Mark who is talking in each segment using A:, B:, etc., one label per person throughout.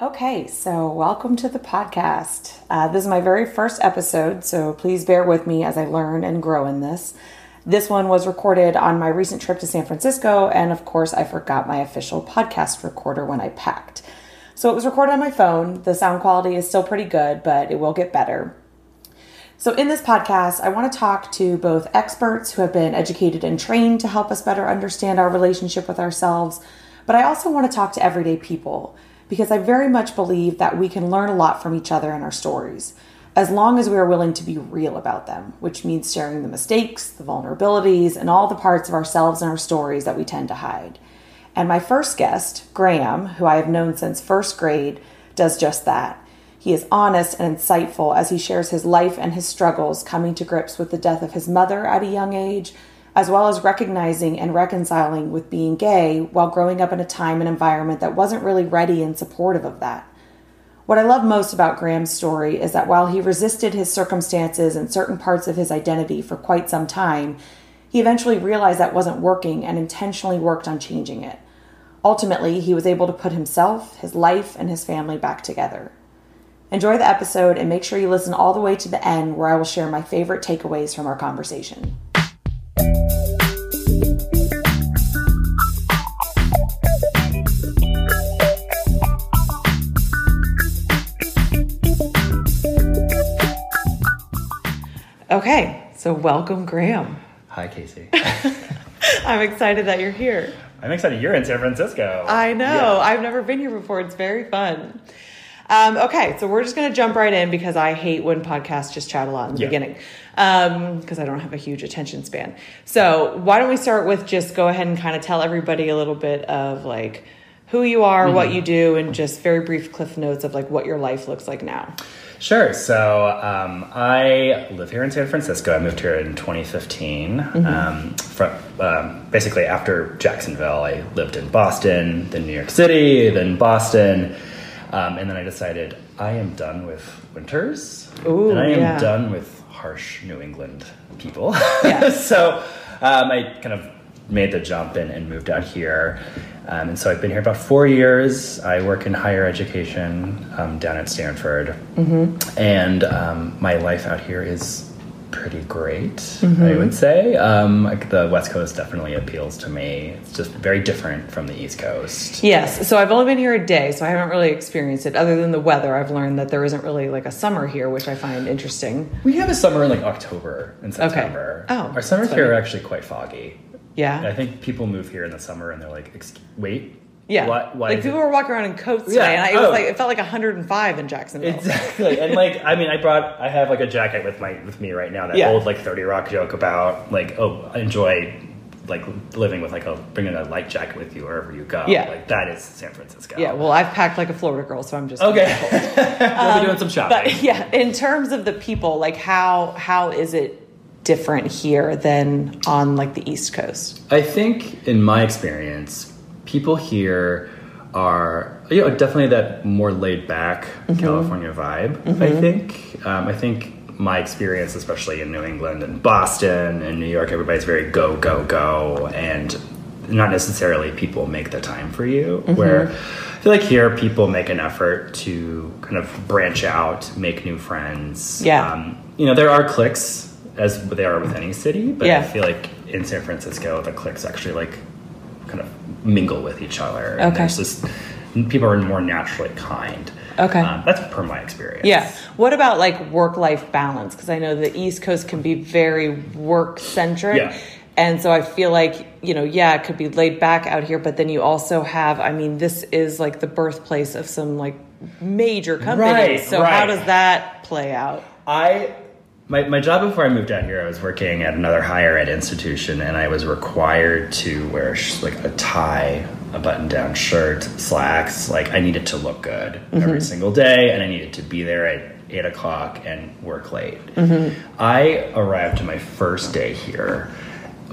A: Okay, so welcome to the podcast. Uh, this is my very first episode, so please bear with me as I learn and grow in this. This one was recorded on my recent trip to San Francisco, and of course, I forgot my official podcast recorder when I packed. So it was recorded on my phone. The sound quality is still pretty good, but it will get better. So, in this podcast, I want to talk to both experts who have been educated and trained to help us better understand our relationship with ourselves, but I also want to talk to everyday people because I very much believe that we can learn a lot from each other in our stories, as long as we are willing to be real about them, which means sharing the mistakes, the vulnerabilities, and all the parts of ourselves and our stories that we tend to hide. And my first guest, Graham, who I have known since first grade, does just that. He is honest and insightful as he shares his life and his struggles coming to grips with the death of his mother at a young age, as well as recognizing and reconciling with being gay while growing up in a time and environment that wasn't really ready and supportive of that. What I love most about Graham's story is that while he resisted his circumstances and certain parts of his identity for quite some time, he eventually realized that wasn't working and intentionally worked on changing it. Ultimately, he was able to put himself, his life, and his family back together. Enjoy the episode and make sure you listen all the way to the end where I will share my favorite takeaways from our conversation. Okay, so welcome, Graham.
B: Hi, Kacie.
A: I'm excited that you're here.
B: I'm excited you're in San Francisco.
A: I know.
B: Yeah.
A: I've never been here before. It's very fun. Um, okay, so we're just going to jump right in because I hate when podcasts just chat a lot in the
B: Yeah.
A: beginning because I don't have a huge attention span. So why don't we start with just go ahead and kind of tell everybody a little bit of like who you are,
B: Mm-hmm.
A: what you do, and just very brief cliff notes of like what your life looks like now.
B: Sure. So um, I live here in San Francisco. I moved here in 2015.
A: Mm-hmm.
B: Um, from, um, basically, after Jacksonville, I lived in Boston, then New York City, then Boston. Um, and then I decided I am done with winters.
A: Ooh,
B: and I am
A: yeah.
B: done with harsh New England people.
A: Yeah.
B: so um, I kind of made the jump and, and moved out here. Um, and so I've been here about four years. I work in higher education um, down at Stanford. And um, my life out here is pretty great, I would say. Um, like the West Coast definitely appeals to me. It's just very different from the East Coast.
A: Yes, so I've only been here a day, so I haven't really experienced it. Other than the weather, I've learned that there isn't really like a summer here, which I find interesting.
B: We have a summer in like October and September.
A: Oh,
B: Our summers here are actually quite foggy.
A: Yeah,
B: I think people move here in the summer and they're like, "Exc- wait,
A: yeah.
B: Why, why
A: like people
B: it-
A: were walking around in coats
B: Yeah,
A: today, and I, it was
B: oh.
A: like it felt like 105 in Jacksonville.
B: Exactly, and like I mean, I brought I have like a jacket with my with me right now. That
A: Yeah.
B: old like Thirty Rock joke about like oh I enjoy like living with like a bringing a light jacket with you wherever you go.
A: Yeah.
B: like that is San Francisco.
A: Yeah, well, I've packed like a Florida girl, so I'm just
B: okay, we'll be doing some um, shopping.
A: But yeah, in terms of the people, like how how is it different here than on like the East Coast?
B: I think, in my experience, people here are you know definitely that more laid back California vibe. I think. Um, I think my experience, especially in New England and Boston and New York, everybody's very go go go, and not necessarily people make the time for you. Where I feel like here people make an effort to kind of branch out, make new friends.
A: Yeah.
B: Um, you know, there are cliques as they are with any city, but
A: Yeah.
B: I feel like in San Francisco, the cliques actually like kind of mingle with each other. And
A: Okay.
B: There's this, people are more naturally kind.
A: Okay.
B: Um, that's per my experience.
A: Yeah. What about like work life balance? Because I know the East Coast can be very work centric.
B: Yeah.
A: And so I feel like, you know, yeah, it could be laid back out here, but then you also have, I mean, this is like the birthplace of some like major companies.
B: Right,
A: so how does that play out?
B: I my, my job before I moved out here, I was working at another higher ed institution, and I was required to wear sh- like a tie, a button-down shirt, slacks. Like I needed to look good every single day, and I needed to be there at eight o'clock and work late. I arrived to my first day here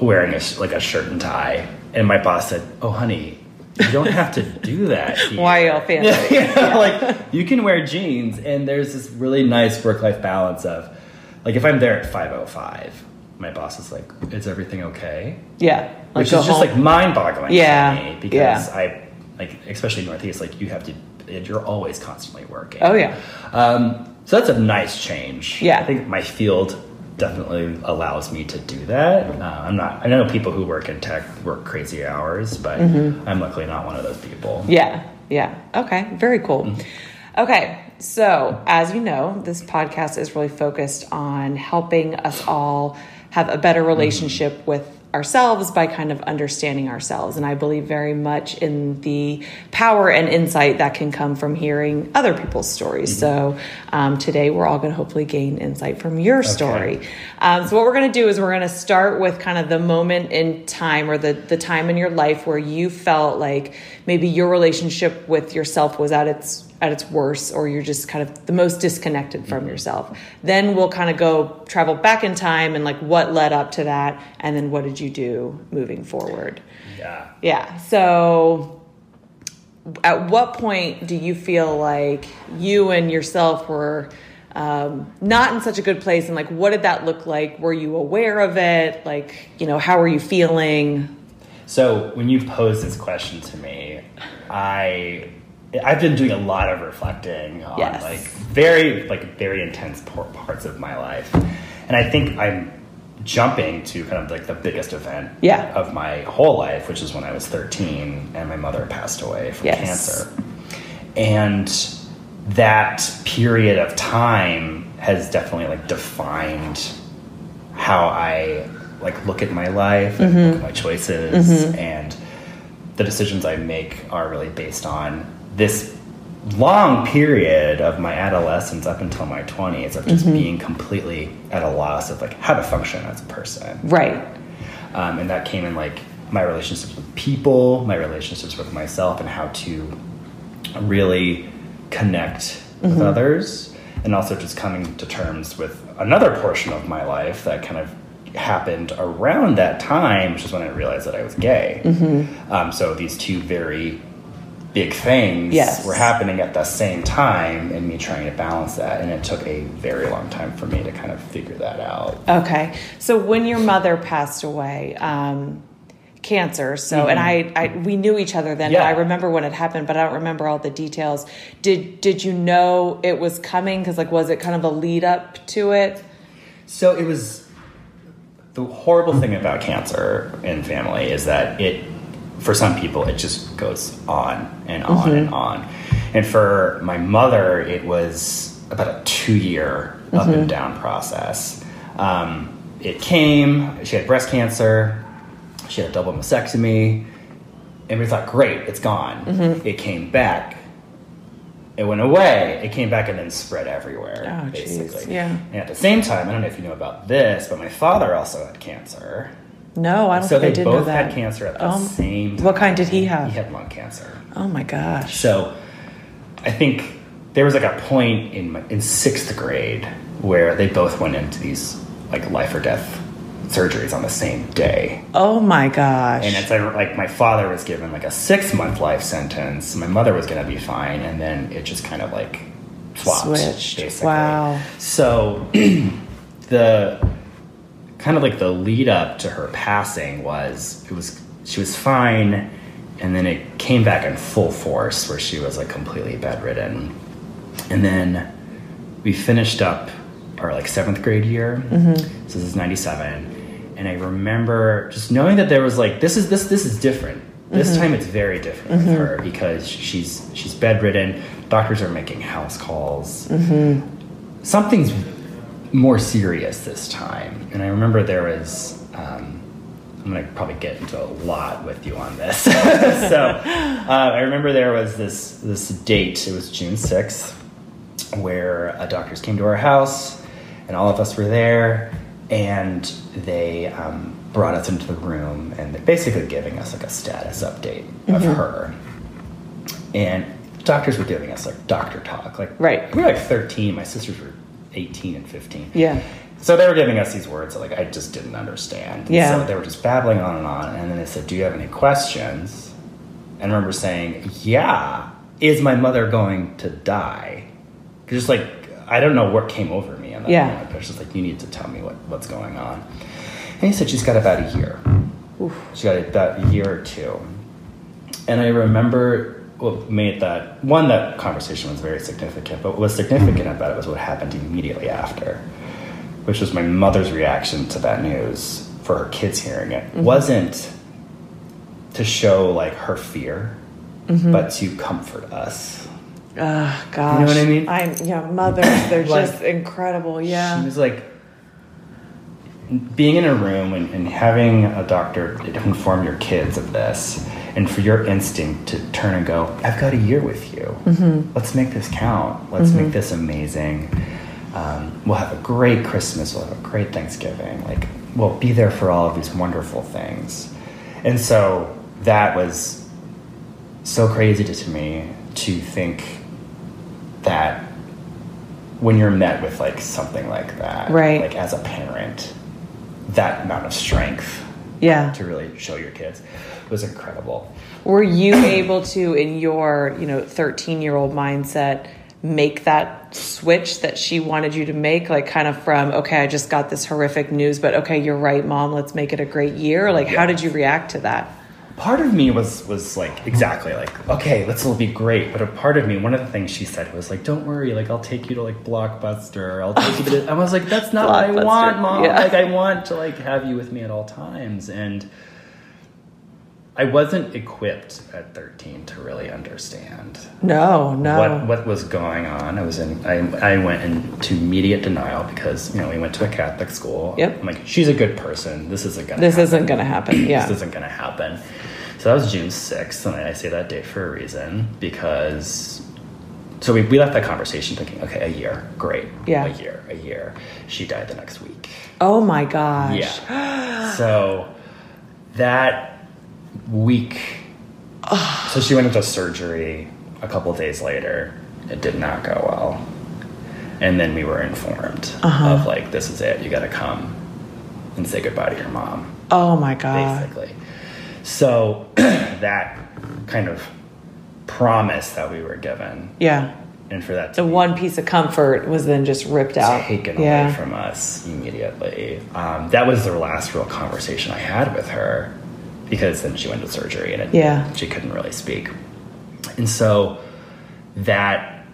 B: wearing a like a shirt and tie, and my boss said, "Oh, honey." You don't have to do that. Here.
A: Why y'all fancy?
B: Yeah, like you can wear jeans and there's this really nice work life balance of like if I'm there at 505 my boss is like is everything okay
A: Yeah.
B: which
A: go
B: is just like mind boggling
A: Yeah,
B: me because
A: yeah.
B: I like especially northeast like you have to you're always constantly working.
A: Oh, yeah.
B: Um, so that's a nice change.
A: Yeah.
B: I think my field definitely allows me to do that. Uh, I'm not. I know people who work in tech work crazy hours, but I'm luckily not one of those people.
A: Mm-hmm. Yeah, yeah. Okay, very cool. Okay, so as you know, this podcast is really focused on helping us all have a better relationship with ourselves by kind of understanding ourselves. And I believe very much in the power and insight that can come from hearing other people's stories. So um, today we're all going to hopefully gain insight from your story. Um, so what we're going to do is we're going to start with kind of the moment in time or the, the time in your life where you felt like maybe your relationship with yourself was at its at its worst or you're just kind of the most disconnected from yourself. Then we'll kind of go travel back in time and like what led up to that and then what did you do moving forward?
B: Yeah.
A: yeah so at what point do you feel like you and yourself were um, not in such a good place and like what did that look like? Were you aware of it? Like you know how are you feeling
B: So when you posed this question to me, I I've been doing a lot of reflecting on
A: Yes.
B: like very like very intense parts of my life, and I think I'm jumping to kind of like the biggest event
A: Yeah.
B: of my whole life, which is when I was 13 and my mother passed away from
A: Yes.
B: cancer, and that period of time has definitely like defined how I like look at my life and look at my choices mm-hmm. Mm-hmm. and the decisions I make are really based on this long period of my adolescence up until my 20s of just mm-hmm. being completely at a loss of like how to function as a person.
A: Right.
B: Um, and that came in like my relationships with people my relationships with myself and how to really connect with others and also just coming to terms with another portion of my life that kind of happened around that time which is when i realized that i was gay um, so these two very big things
A: Yes.
B: were happening at the same time and me trying to balance that and it took a very long time for me to kind of figure that out
A: Okay. So when your mother passed away, um, cancer. So and I, I, we knew each other then.
B: Mm-hmm. Yeah.
A: I remember when it happened, but I don't remember all the details. Did Did you know it was coming? Because like, was it kind of a lead up to it?
B: So it was the horrible thing about cancer in family is that it, for some people, it just goes on and on mm-hmm. and on. And for my mother, it was about a two year up and mm-hmm. down process. Um, it came, she had breast cancer, she had a double mastectomy, and we thought, great, it's gone. Mm-hmm. It came back. It went away. It came back and then spread everywhere,
A: Oh,
B: basically.
A: Yeah.
B: And at the same time, I don't know if you know about this, but my father also had cancer.
A: No, I don't
B: So they
A: did
B: both
A: know that.
B: had cancer at the
A: Um,
B: same time.
A: what kind did he have?
B: He had lung cancer.
A: Oh my gosh.
B: So I think there was like a point in my, in sixth grade where they both went into these like life or death surgeries on the same day.
A: Oh my gosh.
B: And it's like, like my father was given like a six month life sentence. My mother was going to be fine, and then it just kind of like swapped.
A: Switched.
B: Basically.
A: Wow.
B: So the kind of like the lead up to her passing was it was she was fine, and then it came back in full force where she was like completely bedridden, and then we finished up our like seventh grade year. Mm-hmm. So this is '97, and I remember just knowing that there was like this is this this is different. This time it's very different with her because she's she's bedridden. Doctors are making house calls. Something's more serious this time, and I remember there was. Um, I'm gonna probably get into a lot with you on this. so uh, I remember there was this this date. It was June sixth, where uh, doctors came to our house, and all of us were there, and they um, brought us into the room, and they're basically giving us like a status update of her. And doctors were giving us like doctor talk, like
A: Right.
B: We were like 13. My sisters were 18 and 15.
A: yeah.
B: So they were giving us these words that like I just didn't understand. And
A: Yeah.
B: So they were just babbling on and on, and then they said, "Do you have any questions?" And I remember saying, "Yeah, is my mother going to die Just like I don't know what came over me in that
A: Yeah.
B: moment. But it's just like you need to tell me what, what's going on. And he said she's got about a year. She's got about a year or two. And I remember what made that one that conversation was very significant, but what was significant about it was what happened immediately after, which was my mother's reaction to that news for her kids hearing it
A: Mm-hmm.
B: wasn't to show like her fear,
A: Mm-hmm.
B: but to comfort us.
A: Oh, gosh.
B: You know what I mean?
A: I'm yeah, mothers, they're
B: Like,
A: just incredible. Yeah.
B: She was like being in a room and, and having a doctor inform your kids of this, and for your instinct to turn and go, "I've got a year with you. Let's make this count. Let's make this amazing. Um, we'll have a great Christmas. We'll have a great Thanksgiving. Like we'll be there for all of these wonderful things." And so that was so crazy to, to me to think that when you're met with like something like that,
A: Right.
B: Like as a parent, that amount of strength
A: yeah.
B: to really show your kids was incredible.
A: Were you able to, in your, you know, 13 year old mindset, make that switch that she wanted you to make? Like, kind of from, okay, I just got this horrific news, but okay, you're right, mom, let's make it a great year. Like, how did you react to that?
B: Part of me was was like exactly like okay, this will be great. But a part of me, one of the things she said was like, "Don't worry, like I'll take you to like Blockbuster. I'll take you to." this." I was like, "That's not what I want, mom.
A: yeah.
B: Like I want to like have you with me at all times." And I wasn't equipped at 13 to really understand
A: No, no.
B: what what was going on. I was in I, I went into immediate denial because you know we went to a Catholic school.
A: Yep.
B: I'm like she's a good person. This isn't gonna.
A: this
B: happen.
A: isn't going to happen. Yeah.
B: This isn't gonna happen. So that was June 6th, and I say that date for a reason because. So we, we left that conversation thinking, okay, a year, great.
A: Yeah.
B: A year, a year. She died the next week.
A: oh my gosh.
B: Yeah. so that week, so she went into surgery a couple days later. It did not go well. And then we were informed
A: Uh-huh.
B: of like, this is it. You got to come and say goodbye to your mom,
A: Oh my God.
B: basically. So that kind of promise that we were given,
A: Yeah.
B: and for that to
A: The one piece of comfort was then just ripped out.
B: taken
A: yeah.
B: away from us immediately. Um, that was the last real conversation I had with her because then she went to surgery and it,
A: Yeah.
B: she couldn't really speak. And so that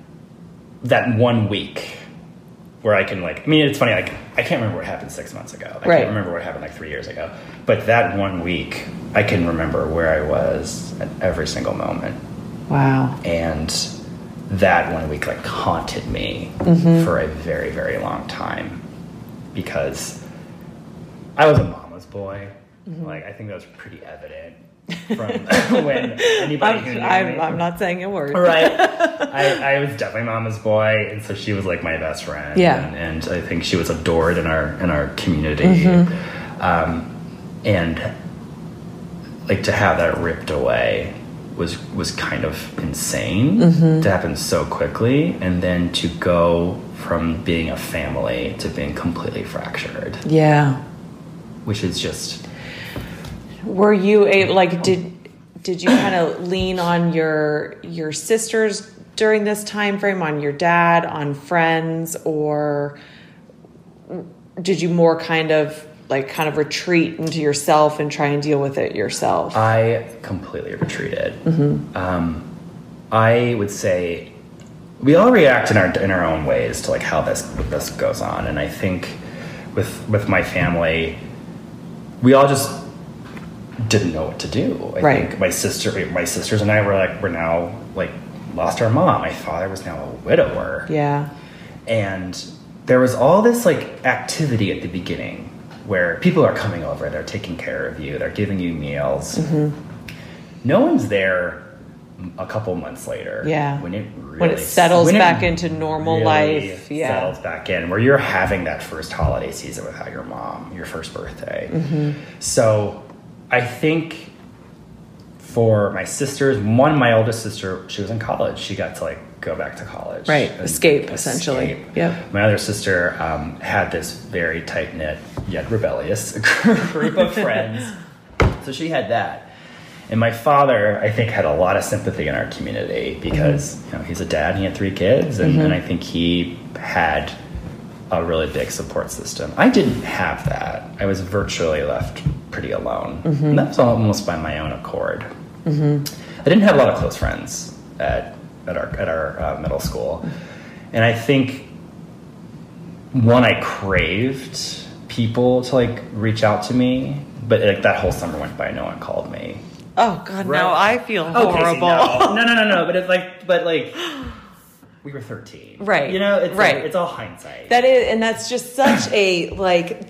B: that one week where I can like I mean it's funny like I can't remember what happened six months ago. I
A: Right.
B: can't remember what happened like three years ago. But that one week I can remember where I was at every single moment
A: Wow.
B: and that one week like haunted me
A: Mm-hmm.
B: for a very very long time because i was a mama's boy
A: Mm-hmm.
B: like i think that was pretty evident from when anybody
A: I'm,
B: who knew
A: I'm,
B: me
A: I'm not saying a word.
B: right I, I was definitely mama's boy and so she was like my best friend
A: Yeah.
B: and, and i think she was adored in our in our community
A: Mm-hmm.
B: um, and like to have that ripped away was was kind of insane
A: Mm-hmm.
B: to happen so quickly and then to go from being a family to being completely fractured
A: Yeah.
B: which is just
A: Were you able, like, did did you kind of lean on your your sisters during this time frame, on your dad, on friends, or did you more kind of like kind of retreat into yourself and try and deal with it yourself?
B: I completely retreated. Um, I would say we all react in our in our own ways to like how this this goes on, and I think with with my family, we all just didn't know what to do. I
A: Right.
B: think my sister, my sisters, and I were like, we're now like lost our mom. My father was now a widower
A: yeah.
B: and there was all this like activity at the beginning where people are coming over they're taking care of you they're giving you meals
A: Mm-hmm.
B: no one's there a couple months later
A: Yeah.
B: when it really
A: When it settles
B: when it
A: back into normal
B: really
A: life, yeah.
B: settles back in where you're having that first holiday season without your mom your first birthday
A: Mm-hmm.
B: so i think for my sisters one my oldest sister she was in college she got to like go back to college
A: Right.
B: and
A: Escape, essentially.
B: escape.
A: Yep.
B: my other sister um, had this very tight knit yet rebellious group of friends, so she had that. And my father, I think, had a lot of sympathy in our community because you know he's a dad, and he had three kids, and, and I think he had a really big support system. I didn't have that. I was virtually left pretty alone, and that was almost by my own accord. I didn't have a lot of close friends at at our at our uh, middle school, and I think one I craved people to like reach out to me, but like that whole summer went by, no one called me.
A: Oh God,
B: Right.
A: no! I feel
B: Okay, see,
A: horrible.
B: no. no, no, no, no. But it's like, but like, we were thirteen,
A: Right,
B: You know, it's
A: right.
B: Like, it's all hindsight.
A: That is, and that's just such a like.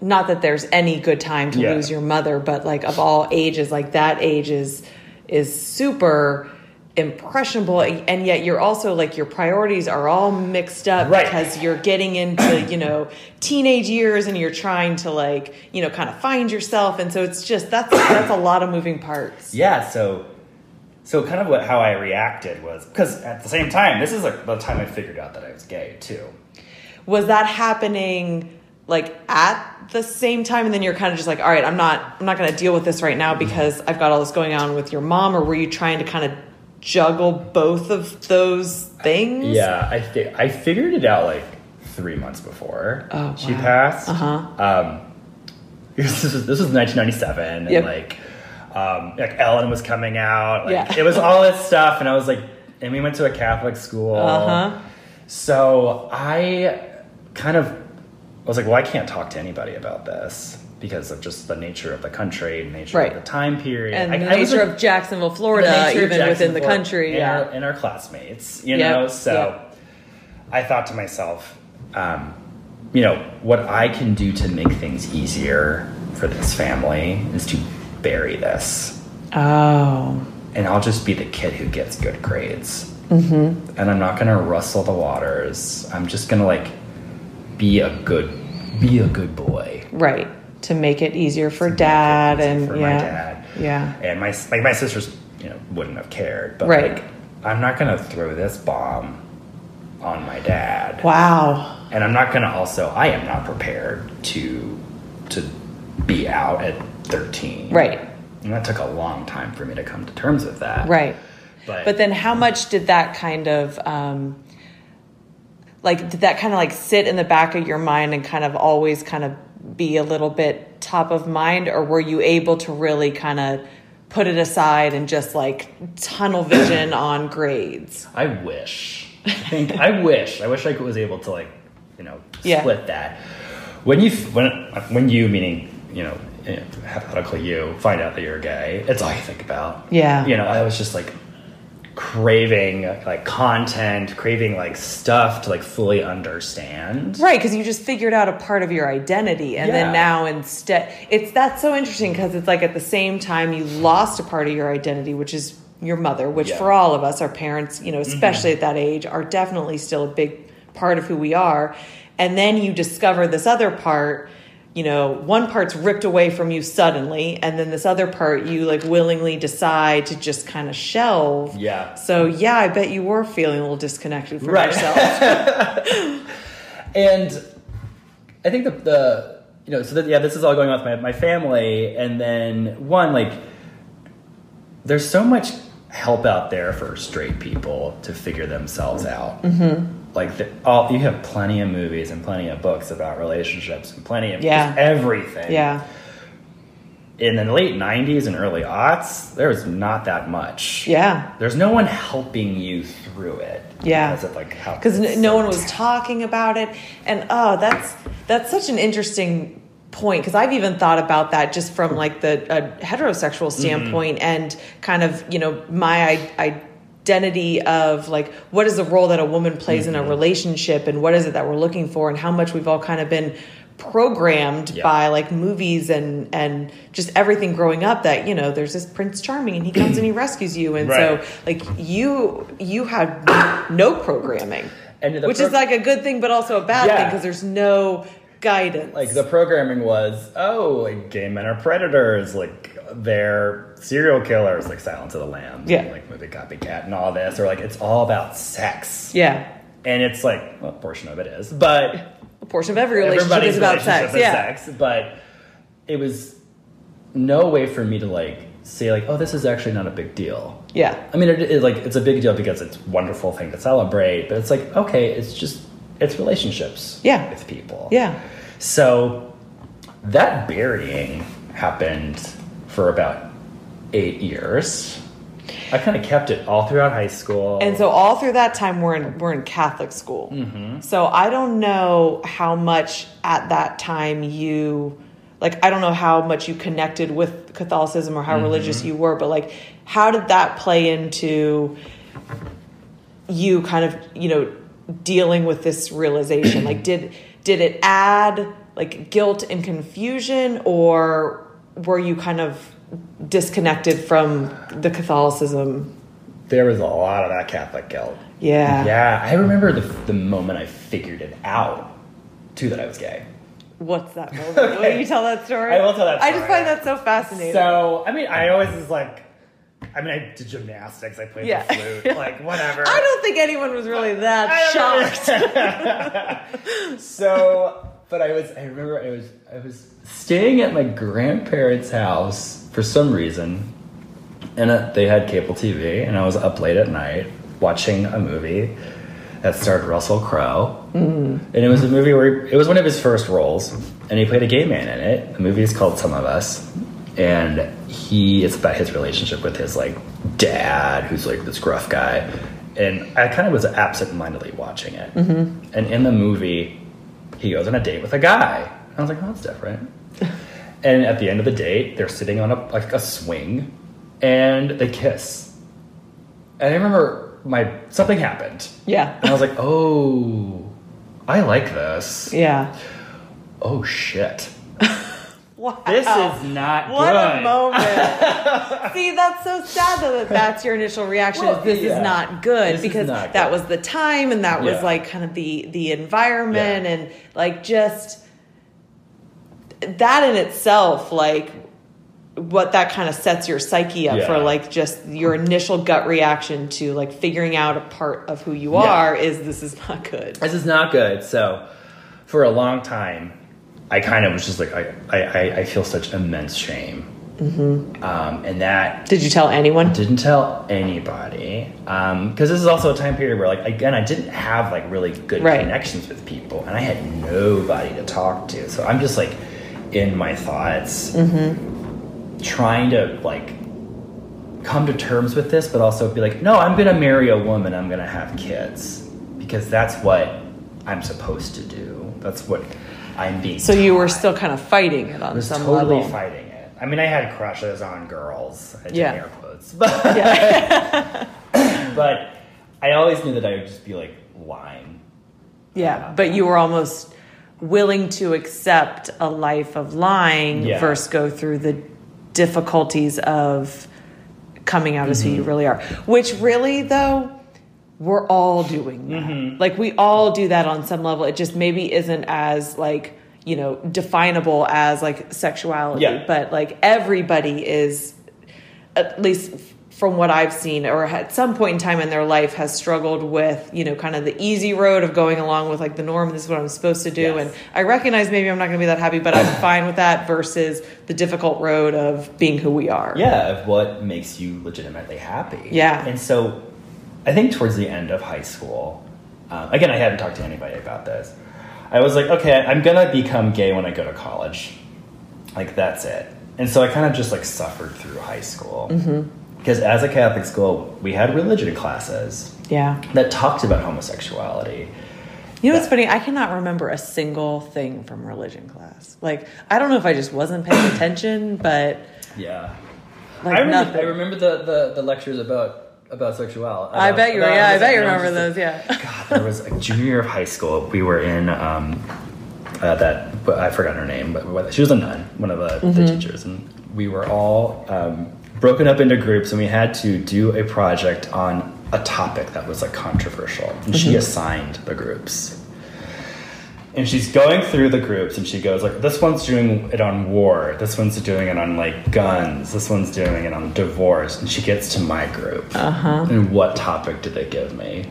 A: Not that there's any good time to
B: Yeah.
A: lose your mother, but like of all ages, like that age is is super impressionable, and yet you're also like your priorities are all mixed up
B: Right.
A: because you're getting into you know teenage years and you're trying to like you know kind of find yourself, and so it's just that's that's a lot of moving parts.
B: yeah. So, so kind of what how I reacted was because at the same time, this is like the time I figured out that I was gay too.
A: was that happening like at the same time and then you're kind of just like all right i'm not i'm not going to deal with this right now because i've got all this going on with your mom or were you trying to kind of juggle both of those things
B: Yeah, I I figured it out like three months before
A: Oh,
B: she
A: wow.
B: passed.
A: Uh-huh.
B: Um, this was this was 1997, and
A: Yep.
B: like, um, like Ellen was coming out. Like,
A: Yeah.
B: it was all this stuff, and I was like, and we went to a Catholic school.
A: Uh-huh.
B: So I kind of was like, well, I can't talk to anybody about this because of just the nature of the country, nature
A: Right.
B: of the time period,
A: and
B: I-
A: the
B: I was,
A: nature
B: like,
A: of jacksonville florida even within the country
B: and,
A: yeah
B: our, and our classmates, you
A: Yep,
B: know. So
A: yep.
B: I thought to myself, um, you know, what I can do to make things easier for this family is to bury this,
A: oh
B: and I'll just be the kid who gets good grades, mm-hmm. and I'm not gonna rustle the waters. I'm just gonna like be a good, be a good boy.
A: right to make it easier for dad
B: easier
A: and
B: for
A: yeah
B: my dad.
A: yeah
B: and my like my sisters you know wouldn't have cared but
A: Right.
B: like i'm not gonna throw this bomb on my dad
A: wow
B: and i'm not gonna also i am not prepared to to be out at 13
A: right.
B: And that took a long time for me to come to terms with that.
A: Right.
B: But,
A: But then, how much did that kind of, um, like, did that kind of like sit in the back of your mind and kind of always kind of be a little bit top of mind, or were you able to really kind of put it aside and just like tunnel vision on grades?
B: i wish. I think i wish. I wish i was able to like you know
A: Yeah.
B: split that. When you when when you meaning you know eh, hypothetically you find out that you're gay it's all you think about
A: Yeah.
B: you know i was just like craving like content craving like stuff to like fully understand
A: Right, because you just figured out a part of your identity, and then now instead, it's that's so interesting because it's like at the same time you lost a part of your identity, which is your mother, which
B: Yeah.
A: for all of us, our parents, you know, especially at that age, are definitely still a big part of who we are, and then you discover this other part. You know, one part's ripped away from you suddenly, and then this other part you like willingly decide to just kind of shelve.
B: Yeah.
A: So yeah, I bet you were feeling a little disconnected from
B: Right.
A: yourself.
B: and i think the, the you know so that yeah this is all going on with my, my family and then one like there's so much help out there for straight people to figure themselves out mm-hmm. Like the, all you have plenty of movies and plenty of books about relationships and plenty of
A: Yeah.
B: everything
A: yeah.
B: in the late 90s and early aughts there was not that much
A: Yeah.
B: there's no one helping you through it
A: Yeah.
B: because like how
A: because no
B: so
A: one was talking about it and oh that's that's such an interesting point because i've even thought about that just from like the heterosexual mm-hmm. standpoint and kind of you know my I- identity of like what is the role that a woman plays in a mm-hmm. relationship and what is it that we're looking for and how much we've all kind of been programmed
B: Yeah.
A: by like movies and and just everything growing up that you know there's this prince charming and he comes and he rescues you and
B: Right.
A: so like you you had no programming which
B: pro-
A: is like a good thing but also a bad thing because there's no guidance
B: like the programming was oh like gay men are predators like they're serial killers like silence of the lambs
A: Yeah.
B: and, like movie copycat and all this or like it's all about sex.
A: Yeah.
B: And it's like well, a portion of it is but
A: a portion of every relationship is about
B: relationship
A: sex
B: is
A: yeah.
B: sex but it was no way for me to like say like oh this is actually not a big deal.
A: Yeah.
B: I mean, it, it, like it's a big deal because it's a wonderful thing to celebrate, but it's like okay, it's just it's relationships,
A: Yeah.
B: with people,
A: yeah.
B: So that burying happened for about eight years, I kind of kept it all throughout high school.
A: And so all through that time, we're in we're in Catholic school.
B: Mm-hmm.
A: So I don't know how much at that time you, like, I don't know how much you connected with Catholicism or how
B: Mm-hmm.
A: religious you were, but like, how did that play into you kind of you know dealing with this realization? like, did did it add like guilt and confusion, or were you kind of disconnected from the Catholicism?
B: there was a lot of that Catholic guilt.
A: Yeah.
B: Yeah, I remember the, the moment I figured it out, too, that I was gay.
A: What's that moment? Will you tell that story?
B: I will tell that
A: I just find that so fascinating.
B: So, I mean, I always was like, I mean, I did gymnastics, I played
A: Yeah.
B: the flute, like, whatever.
A: I don't think anyone was really that shocked.
B: so, but I was, I remember I was, I was staying at my grandparents' house for some reason, and uh, they had cable TV, and I was up late at night watching a movie that starred Russell Crowe, and it was a movie where it was one of his first roles, and he played a gay man in it. The movie is called Sum of Us, and he it's about his relationship with his like dad, who's like this gruff guy, and I kind of was absent-mindedly watching it, and in the movie, he goes on a date with a guy. I was like, oh, that's different. and at the end of the date, they're sitting on a like a swing, and they kiss. And I remember my something happened,
A: yeah.
B: and I was like, oh, I like this.
A: Yeah.
B: Oh shit,
A: Wow.
B: this is not
A: what
B: good.
A: a moment. See, that's so sad though that that's your initial reaction
B: Well,
A: this
B: yeah.
A: is not good
B: This
A: because
B: not
A: that was the time and that was like kind of the the environment
B: Yeah.
A: and like just that in itself like what that kind of sets your psyche up
B: Yeah.
A: for like just your initial gut reaction to like figuring out a part of who you
B: Yeah.
A: are is this is not good.
B: This is not good. So, for a long time, I kind of was just like, I, I, I- I feel such immense shame. Mm-hmm. Um, and that
A: Did you tell anyone?
B: didn't tell anybody. Because this is also a time period where, like, again, I didn't have, like, really good
A: Right.
B: connections with people. And I had nobody to talk to. So I'm just, like, in my thoughts, mm-hmm. trying to, like, come to terms with this, but also be like, no, I'm to marry a woman. I'm to have kids. Because that's what I'm supposed to do. That's what I'm being
A: So you were still kind of fighting it on
B: I was
A: some
B: totally
A: level.
B: fighting it. I mean, I had crushes on girls. I did
A: Yeah.
B: air quotes, but
A: Yeah.
B: but I always knew that I would just be like lying.
A: Yeah, uh, but you were almost willing to accept a life of lying
B: Yeah.
A: versus go through the difficulties of coming out as who you
B: Mm-hmm.
A: really are. Which really though, we're all doing that.
B: Mm-hmm.
A: Like we all do that on some level. It just maybe isn't as like, you know, definable as like sexuality,
B: Yeah.
A: but like everybody is at least from what I've seen, or at some point in time in their life, has struggled with, you know, kind of the easy road of going along with like the norm. This is what I'm supposed to do,
B: Yes.
A: and I recognize maybe I'm not going to be that happy, but I'm fine with that. Versus the difficult road of being who we are.
B: Yeah, of what makes you legitimately happy.
A: Yeah.
B: and so I think towards the end of high school, um, again, I hadn't talked to anybody about this. I was like, okay, I'm gonna become gay when I go to college. Like that's it. And so I kind of just like suffered through high school because as a Catholic school, we had religion classes
A: yeah.
B: that talked about homosexuality.
A: You know what's funny? I cannot remember a single thing from religion class. Like I don't know if I just wasn't paying attention, but
B: Yeah.
A: like
B: I remember,
A: nothing.
B: I remember the, the, the lectures about about sexuality.
A: I bet you.
B: about
A: Yeah, I bet you
B: homosexuality.
A: remember
B: I was just
A: those. Yeah.
B: God, there was a junior year of high school. We were in um, uh, that, but I forgot her name, but she was a nun, one of the, the teachers, and we were all um, broken up into groups, and we had to do a project on a topic that was like controversial, and she assigned the groups. And she's going through the groups, and she goes like, "This one's doing it on war. This one's doing it on like guns. This one's doing it on divorce." And she gets to my group, uh-huh. and what topic did they give me?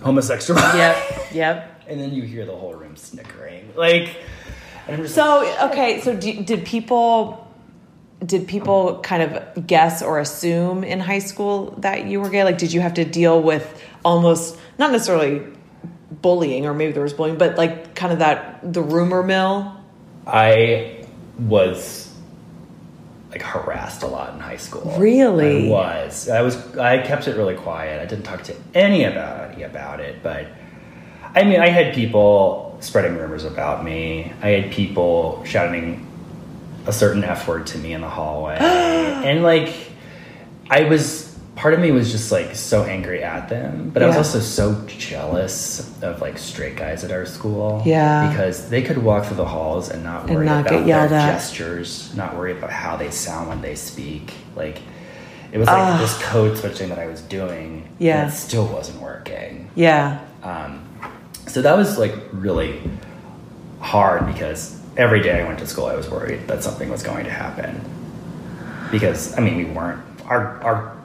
B: Homosexuality.
A: Yep. Yep.
B: And then you hear the whole room snickering, like. And I'm just
A: So okay, so do, did people did people kind of guess or assume in high school that you were gay? Like, did you have to deal with almost not necessarily bullying, or maybe there was bullying, but like kind of that the rumor mill?
B: I was like harassed a lot in high school.
A: Really?
B: I was. I was. I kept it really quiet. I didn't talk to any about about it. But I mean, I had people spreading rumors about me. I had people shouting a certain f word to me in the hallway, and like I was. Part of me was just like so angry at them, but I was also so jealous of like straight guys at our school.
A: Yeah.
B: because they could walk through the halls and not
A: And
B: worry
A: not
B: about their
A: at.
B: gestures, not worry about how they sound when they speak. Like it was like this code switching that I was doing.
A: Yeah.
B: and it still wasn't working.
A: Yeah.
B: Um, so that was like really hard because every day I went to school, I was worried that something was going to happen. Because I mean, we weren't our our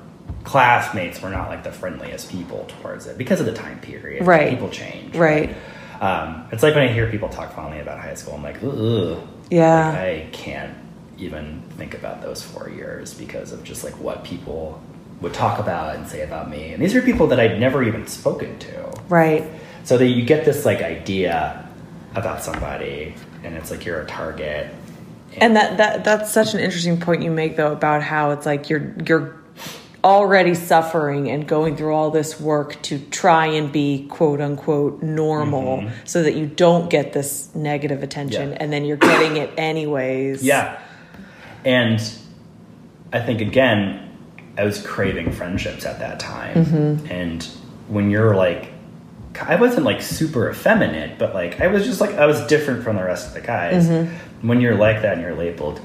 B: classmates were not like the friendliest people towards it because of the time period.
A: Right.
B: people change.
A: Right.
B: Um, it's like when I hear people talk fondly about high school, I'm like, ugh.
A: Yeah.
B: Like, I can't even think about those four years because of just like what people would talk about and say about me. And these are people that I'd never even spoken to.
A: Right.
B: So that you get this like idea about somebody, and it's like you're a target.
A: And that, that that's such an interesting point you make though about how it's like you're you're already suffering and going through all this work to try and be quote unquote normal mm-hmm. so that you don't get this negative attention
B: Yeah.
A: and then you're getting it anyways.
B: Yeah. And I think again, I was craving friendships at that time. Mm-hmm. And when you're like, I wasn't like super effeminate, but like I was just like, I was different from the rest of the guys. Mm-hmm. When you're like that and you're labeled,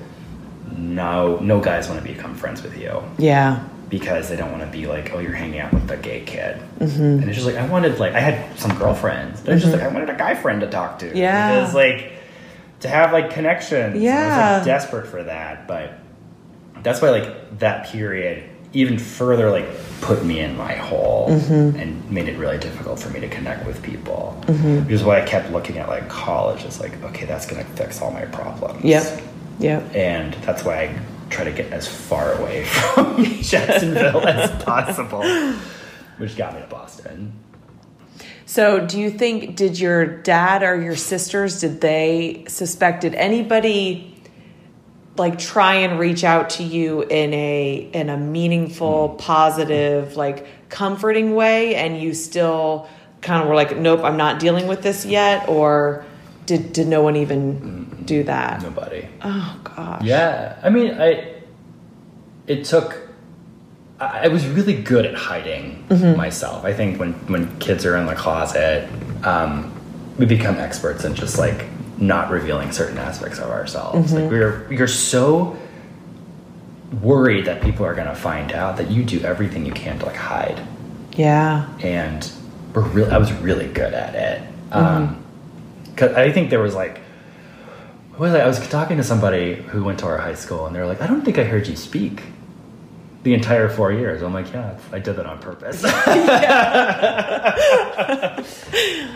B: no, no guys want to become friends with you
A: Yeah.
B: because they don't want to be like, oh, you're hanging out with the gay kid. Mm-hmm. And it's just like, I wanted, like, I had some girlfriends, but it's just mm-hmm. like, I wanted a guy friend to talk to.
A: Yeah.
B: Because, like, to have, like, connections. Yeah. I was, like, desperate for that. But that's why, like, that period even further, like, put me in my hole mm-hmm. and made it really difficult for me to connect with people. Mm-hmm. Which is why I kept looking at, like, college as, like, okay, that's to fix all my problems
A: Yep. Yep.
B: and that's why I try to get as far away from Jacksonville as possible, which got me to Boston.
A: So, do you think did your dad or your sisters did they suspect did anybody like try and reach out to you in a in a meaningful, positive, like comforting way and you still kind of were like nope, I'm not dealing with this yet or did did no one even do that?
B: Nobody.
A: Oh gosh.
B: Yeah, I mean, I. It took. I I was really good at hiding myself. I think when when kids are in the closet, um, we become experts in just like not revealing certain aspects of ourselves. Like we're you're so worried that people are going to find out that you do everything you can to like hide.
A: Yeah.
B: and we're real. I was really good at it. Um, cause I think there was like, what was I? I was talking to somebody who went to our high school, and they were like, "I don't think I heard you speak the entire four years." I'm like, "Yeah, I did that on purpose."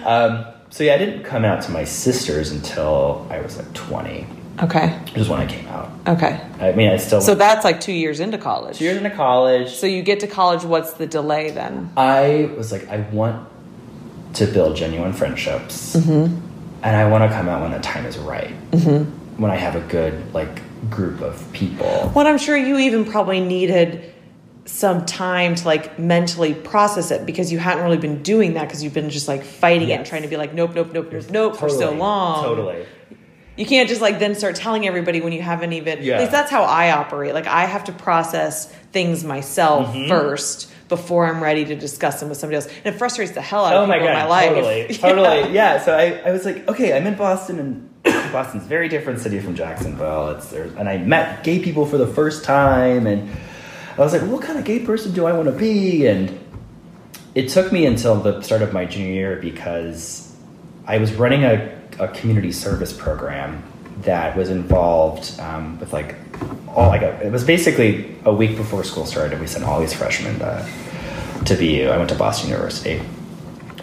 B: um, so yeah, I didn't come out to my sisters until I was like 20.
A: Okay.
B: Which is when I came out.
A: Okay.
B: I mean, I still
A: So that's like 2 years into college.
B: two years into college.
A: So you get to college what's the delay then?
B: I was like, I want to build genuine friendships,
A: Mm-hmm.
B: and I want to come out when the time is right. When I have a good like group of people.
A: Well, I'm sure you even probably needed some time to like mentally process it because you hadn't really been doing that because you've been just like fighting it and trying to be like nope, nope, nope, nope, nope for so long.
B: Totally.
A: You can't just like then start telling everybody when you haven't even.
B: Yeah.
A: At least that's how I operate. Like I have to process things myself
B: Mm-hmm.
A: first before I'm ready to discuss them with somebody else, and it frustrates the hell out
B: Oh
A: of
B: my
A: people
B: god!
A: in my life.
B: Totally,
A: Yeah.
B: totally. Yeah. So I, I was like, okay, I'm in Boston, and Boston's a very different city from Jacksonville. It's there, and I met gay people for the first time, and I was like, what kind of gay person do I want to be? And it took me until the start of my junior year because I was running a, a community service program that was involved um, with like all like a, it was basically a week before school started. We sent all these freshmen to, to BU. I went to Boston University,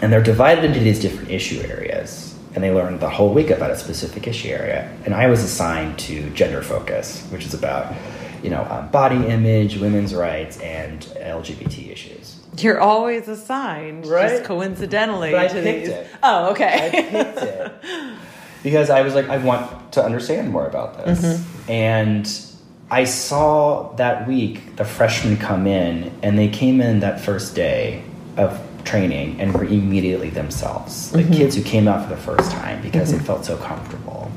B: and they're divided into these different issue areas, and they learned the whole week about a specific issue area. And I was assigned to gender focus, which is about you know um, body image, women's rights, and LGBT issues.
A: You're always assigned,
B: Right.
A: just coincidentally,
B: But I
A: to
B: picked
A: these.
B: it.
A: Oh,
B: I
A: okay.
B: picked it because I was like, I want to understand more about this,
A: Mm-hmm.
B: and I saw that week the freshmen come in, and they came in that first day of training and were immediately themselves, like kids who came out for the first time because they felt so comfortable.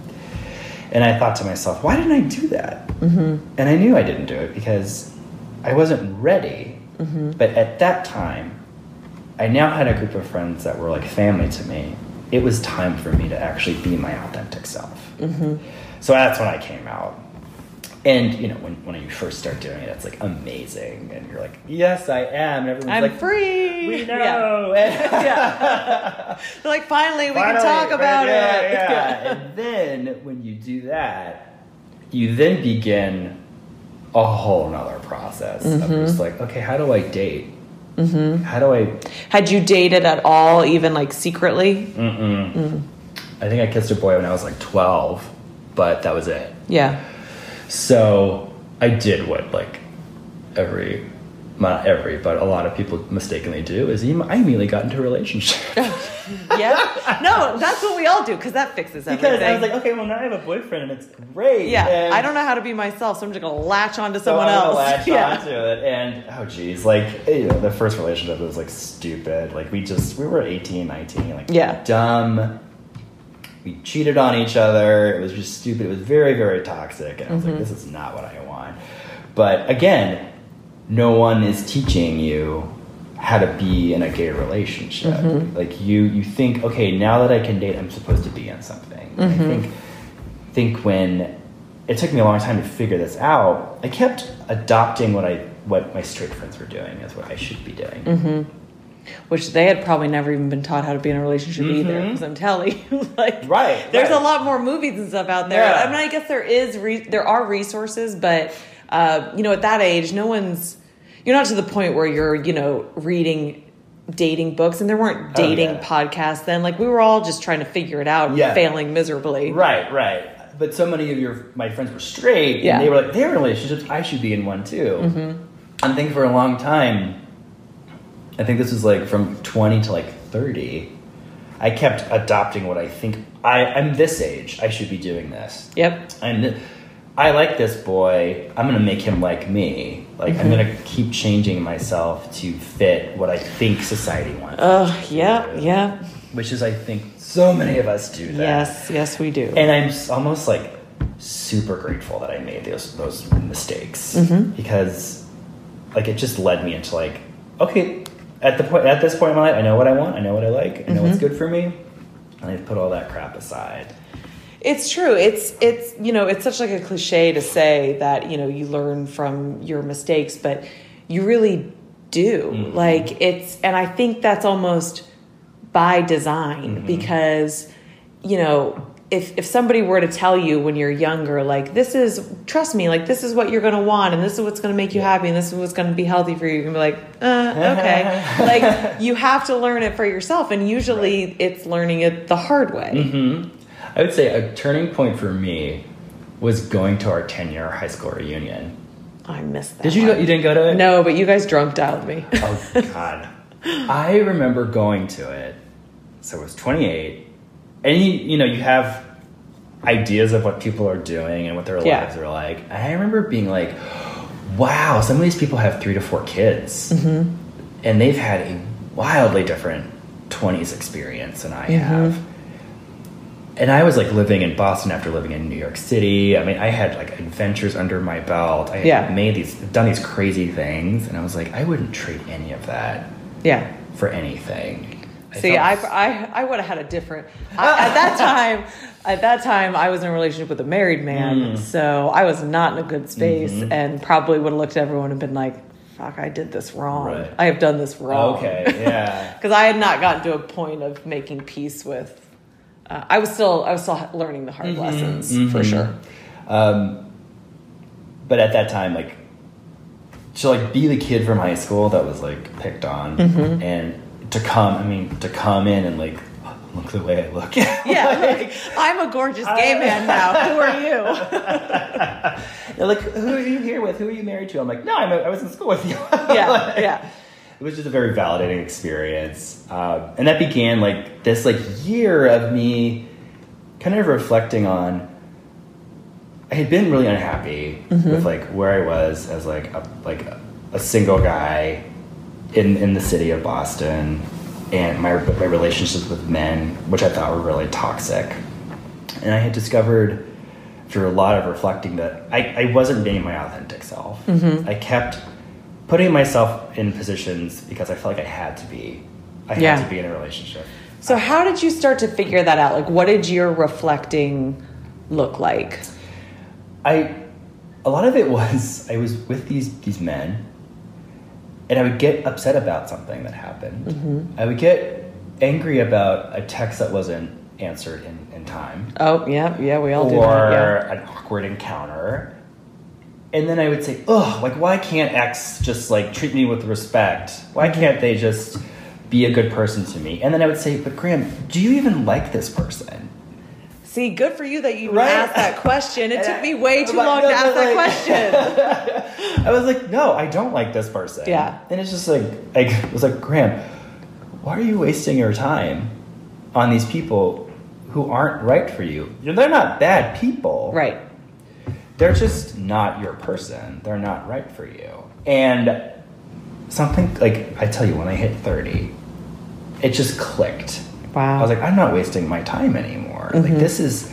B: And I thought to myself, why didn't I do that? Mm-hmm. And I knew I didn't do it because I wasn't ready. But at that time, I now had a group of friends that were like family to me. It was time for me to actually be my authentic self. So that's when I came out. And you know, when, when you first start doing it, it's like amazing, and you're like, "Yes, I am." And everyone's
A: I'm
B: like,
A: free.
B: We know.
A: yeah. They're like, finally, we
B: Finally,
A: can talk about
B: yeah,
A: it.
B: Yeah. and then when you do that, you then begin a whole nother process of
A: Mm-hmm.
B: just like, okay, how do I date? Mm-hmm. How do I?
A: Had you dated at all, even like secretly?
B: Mm. I think I kissed a boy when I was like twelve, but that was it.
A: Yeah.
B: So I did what like every. Not every, but a lot of people mistakenly do. Is I immediately got into a relationship
A: Yeah. no, that's what we all do because that fixes everything.
B: because I was like, okay, well now I have a boyfriend and it's great.
A: yeah,
B: and-
A: I don't know how to be myself, so I'm just gonna latch onto
B: So
A: someone
B: I'm gonna
A: else.
B: latch
A: yeah.
B: onto it, and oh geez, like you know, the first relationship was like stupid. Like we just we were 18, 19, like
A: Yeah.
B: dumb. We cheated on each other. It was just stupid. It was very very toxic, and I was
A: Mm-hmm.
B: like, this is not what I want. But again, no one is teaching you how to be in a gay relationship.
A: Mm-hmm.
B: Like you you think, okay, now that I can date, I'm supposed to be in something. I
A: Mm-hmm.
B: think think when it took me a long time to figure this out, I kept adopting what I what my straight friends were doing as what I should be doing.
A: Mm-hmm. Which they had probably never even been taught how to be in a relationship either. Because I'm telling you, like,
B: Mm-hmm. Right,
A: there's
B: right.
A: a lot more movies and stuff out there.
B: Yeah.
A: I mean, I guess there is, re- there are resources, but uh, you know, at that age, no one's, you're not to the point where you're, you know, reading dating books, and there weren't
B: Oh,
A: dating
B: yeah.
A: podcasts then. Like, we were all just trying to figure it out,
B: Yeah.
A: failing miserably.
B: Right, right. But so many of your my friends were straight,
A: Yeah.
B: and they were like, they're in relationships. I should be in one too.
A: Mm-hmm.
B: And I think for a long time, I think this was like from twenty to like thirty. I kept adopting what I think I, I'm this age. I should be doing this.
A: Yep.
B: I'm th- I like this boy. I'm gonna make him like me. Like I'm gonna keep changing myself to fit what I think society wants. Oh
A: Uh, yeah, yeah.
B: Which is, I think, so many of us do that.
A: Yes, yes, we do.
B: And I'm almost like super grateful that I made those those mistakes
A: Mm-hmm.
B: because, like, it just led me into like, okay, at the point at this point in my life, I know what I want. I know what I like. I know what's
A: Mm-hmm.
B: good for me. And I put all that crap aside.
A: It's true. It's it's you know it's such like a cliche to say that you know you learn from your mistakes, but you really do. Like it's and I think that's almost by design because you know if if somebody were to tell you when you're younger like this is trust me like this is what you're going to want and this is what's going to make you happy and this is what's going to be healthy for you you're going to be like uh, okay like you have to learn it for yourself and usually it's learning it the hard way
B: I would say a turning point for me was going to our 10 year high school reunion.
A: I missed that.
B: Did you go,
A: one.
B: you didn't go to it?
A: No, but you guys drunk dialed me.
B: Oh God, I remember going to it. So i was 28, and you, you know you have ideas of what people are doing and what their
A: Yeah.
B: lives are like. I remember being like, "Wow, some of these people have three to four kids,
A: Mm-hmm.
B: and they've had a wildly different 20s experience than I
A: Mm-hmm.
B: have." And I was like living in Boston after living in New York City. I mean, I had like adventures under my belt. I had
A: Yeah.
B: made these, done these crazy things, and I was like, I wouldn't trade any of that
A: yeah.
B: for anything.
A: See, I, I, I would have had a different. I, at that time, at that time, I was in a relationship with a married man, so I was not in a good space, and probably would have looked at everyone and been like, "Fuck, I did this wrong.
B: Right.
A: I have done this wrong."
B: okay, yeah,
A: because I had not gotten to a point of making peace with. Uh, I was still, I was still learning the hard lessons for sure.
B: um, but at that time, like to like be the kid from high school that was like picked on,
A: Mm-hmm.
B: and to come, I mean, to come in and like look the way I look.
A: Yeah, like, I'm a gorgeous gay man now. Who are you?
B: They're like, who are you here with? Who are you married to? I'm like, no, I'm, I was in school with you.
A: Yeah,
B: Like,
A: yeah.
B: It was just a very validating experience, um, and that began like this like year of me kind of reflecting on I had been really unhappy with like where I was as like a like a, a single guy in in the city of Boston, and my my relationships with men, which I thought were really toxic, and I had discovered through a lot of reflecting that I, I wasn't being my authentic self. Mm-hmm. I kept putting myself in positions because I felt like I had to be. I had
A: Yeah.
B: to be in a relationship.
A: So how did you start to figure that out? Like what did your reflecting look like?
B: I a lot of it was I was with these these men and I would get upset about something that happened. Mm-hmm. I would get angry about a text that wasn't answered in, in time
A: Oh, yeah, yeah, we all do
B: or.
A: Yeah.
B: an awkward encounter. And then I would say, "Ugh, like why can't X just like treat me with respect? Why mm-hmm. can't they just be a good person to me?" And then I would say, "But Graham, do you even like this person?"
A: See, good for you that you
B: Right?
A: asked that question. It
B: And
A: took
B: I-
A: me way too
B: like,
A: long
B: no,
A: to ask
B: no,
A: that question.
B: I was like, no, I don't like this person.
A: Yeah.
B: And it's just like, like it was like, Graham, why are you wasting your time on these people who aren't right for you? They're not bad people.
A: right.
B: They're just not your person. They're not right for you. And something like I tell you, when I hit 30, it just clicked.
A: Wow.
B: I was like, I'm not wasting my time anymore. Like mm-hmm. this is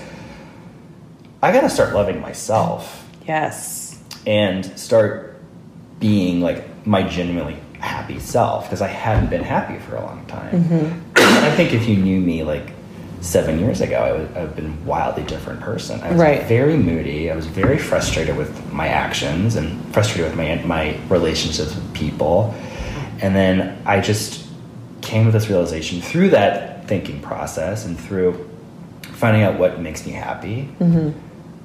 B: I gotta start loving myself
A: yes.
B: and start being like my genuinely happy self because I hadn't been happy for a long time. And I think if you knew me like seven years ago, I would have been a wildly different person. I was
A: Right.
B: very moody. I was very frustrated with my actions and frustrated with my my relationships with people. And then I just came to this realization through that thinking process and through finding out what makes me happy mm-hmm.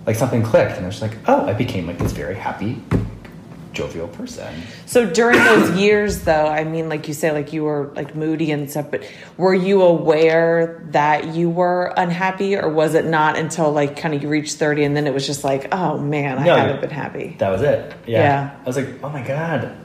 B: like something clicked and I was like, oh, I became like this very happy, jovial person.
A: So during those years, though, I mean, like you say, like you were like moody and stuff, but were you aware that you were unhappy, or was it not until like kind of you reached thirty and then it was just like, oh man, I
B: No,
A: haven't been happy.
B: That was it. Yeah.
A: Yeah.
B: I was like, oh my God,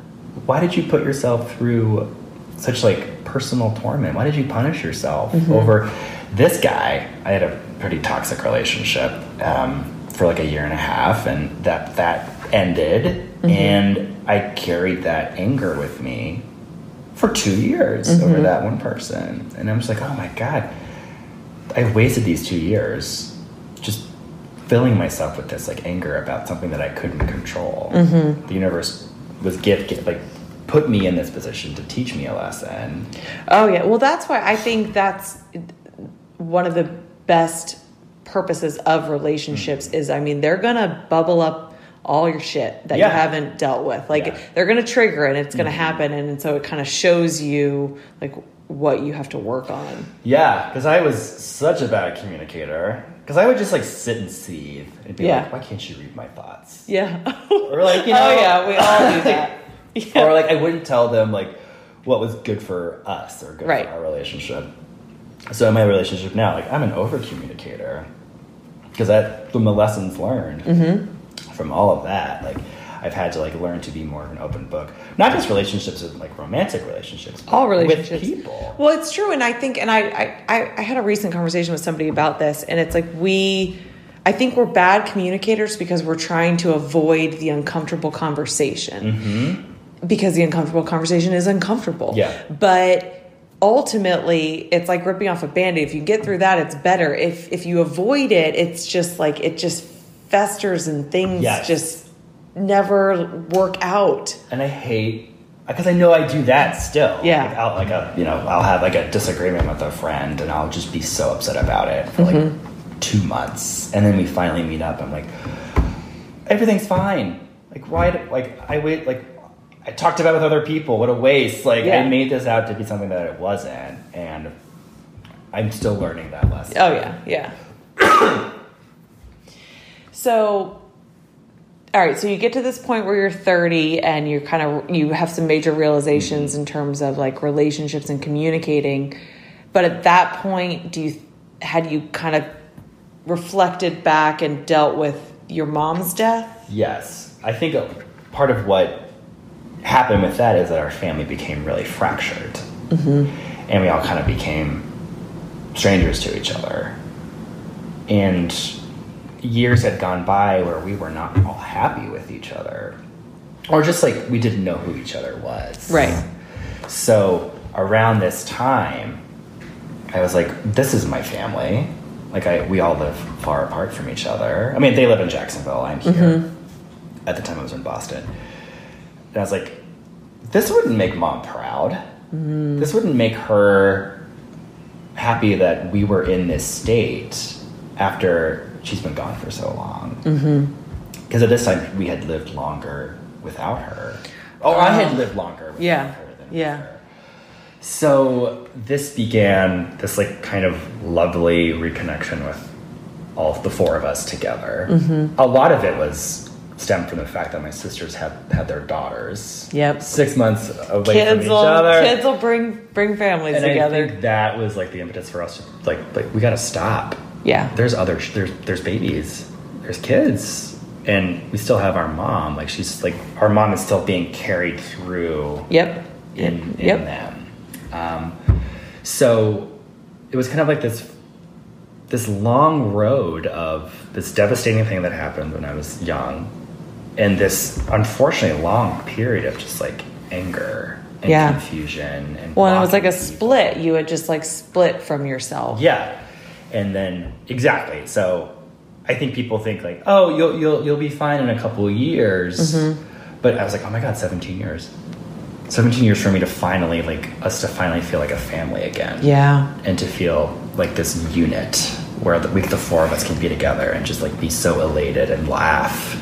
B: why did you put yourself through such like personal torment? Why did you punish yourself mm-hmm. over this guy? I had a pretty toxic relationship um, for like a year and a half, and that that ended, mm-hmm. and I carried that anger with me for two years over mm-hmm. that one person, and I'm just like, oh my god, I wasted these two years just filling myself with this like anger about something that I couldn't control. Mm-hmm. The universe was gift, gift like put me in this position to teach me a lesson.
A: Oh yeah, well that's why I think that's one of the best purposes of relationships hmm. is I mean they're gonna bubble up all your shit that
B: Yeah.
A: you haven't dealt with. Like
B: Yeah.
A: they're gonna trigger and it's gonna hmm. happen and so it kind of shows you like what you have to work on.
B: Yeah, because I was such a bad communicator. Because I would just like sit and seethe and be
A: Yeah.
B: like, why can't you read my thoughts?
A: Yeah.
B: Or like, you oh, know,
A: oh yeah, we all do that. Yeah.
B: or like I wouldn't tell them like what was good for us or good
A: Right.
B: for our relationship. So in my relationship now, like I'm an over communicator because that from the lessons learned
A: Mm-hmm.
B: from all of that, like I've had to like learn to be more of an open book, not just relationships with like romantic relationships, but
A: all relationships
B: with people.
A: well it's true and i think and I, I i I had a recent conversation with somebody about this and it's like we i think we're bad communicators because we're trying to avoid the uncomfortable conversation because the uncomfortable conversation is uncomfortable
B: Yeah.
A: but ultimately it's like ripping off a band-aid if you get through that it's better if if you avoid it it's just like it just festers and things
B: Yes.
A: just never work out
B: and I hate because I know I do that still.
A: Yeah.
B: like, I'll like a you know I'll have like a disagreement with a friend, and I'll just be so upset about it for
A: Mm-hmm.
B: like two months, and then we finally meet up. I'm like, everything's fine. Like why? do- Like I wait. Like I talked about it with other people. What a waste. Like
A: Yeah.
B: I made this out to be something that it wasn't, and I'm still learning that lesson.
A: Oh yeah, yeah. so, all right. So you get to this point where you're 30, and you kind of you have some major realizations mm-hmm. in terms of like relationships and communicating. But at that point, do you had you kind of reflected back and dealt with your mom's death?
B: Yes, I think part of what happened with that is that our family became really fractured,
A: Mm-hmm.
B: and we all kind of became strangers to each other. And years had gone by where we were not all happy with each other, or just like we didn't know who each other was.
A: Right.
B: So around this time, I was like, "This is my family." Like I, we all live far apart from each other. I mean, they live in Jacksonville. I'm here. At the time, I was in Boston, and I was like, "This wouldn't make mom proud. This wouldn't make her happy that we were in this state after she's been gone for so long." Because at this time, we had lived longer without her. Oh, I had lived longer without
A: Yeah.
B: her than
A: Yeah.
B: her. So this began this like kind of lovely reconnection with all the four of us together.
A: Mm-hmm.
B: A lot of it was stemmed from the fact that my sisters had had their daughters.
A: Yep.
B: Six months away from
A: Kids
B: each
A: will
B: other.
A: kids will bring bring families
B: and
A: together.
B: I think that was like the impetus for us to like like we got to stop.
A: yeah.
B: There's other there's there's babies, there's kids, and we still have our mom. Like she's like our mom is still being carried through
A: Yep.
B: in, in
A: Yep.
B: them. Um, so it was kind of like this this long road of this devastating thing that happened when I was young, and this unfortunately long period of just like anger and
A: Yeah.
B: confusion and
A: Well, it was like a
B: people.
A: split. You had just like split from yourself.
B: Yeah, and then exactly. So I think people think like, oh, you'll you'll you'll be fine in a couple of years,
A: Mm-hmm.
B: but I was like, oh my god, seventeen years. 17 years for me to finally like us to finally feel like a family again
A: Yeah.
B: and to feel like this unit where the, we, the four of us can be together and just like be so elated and laugh.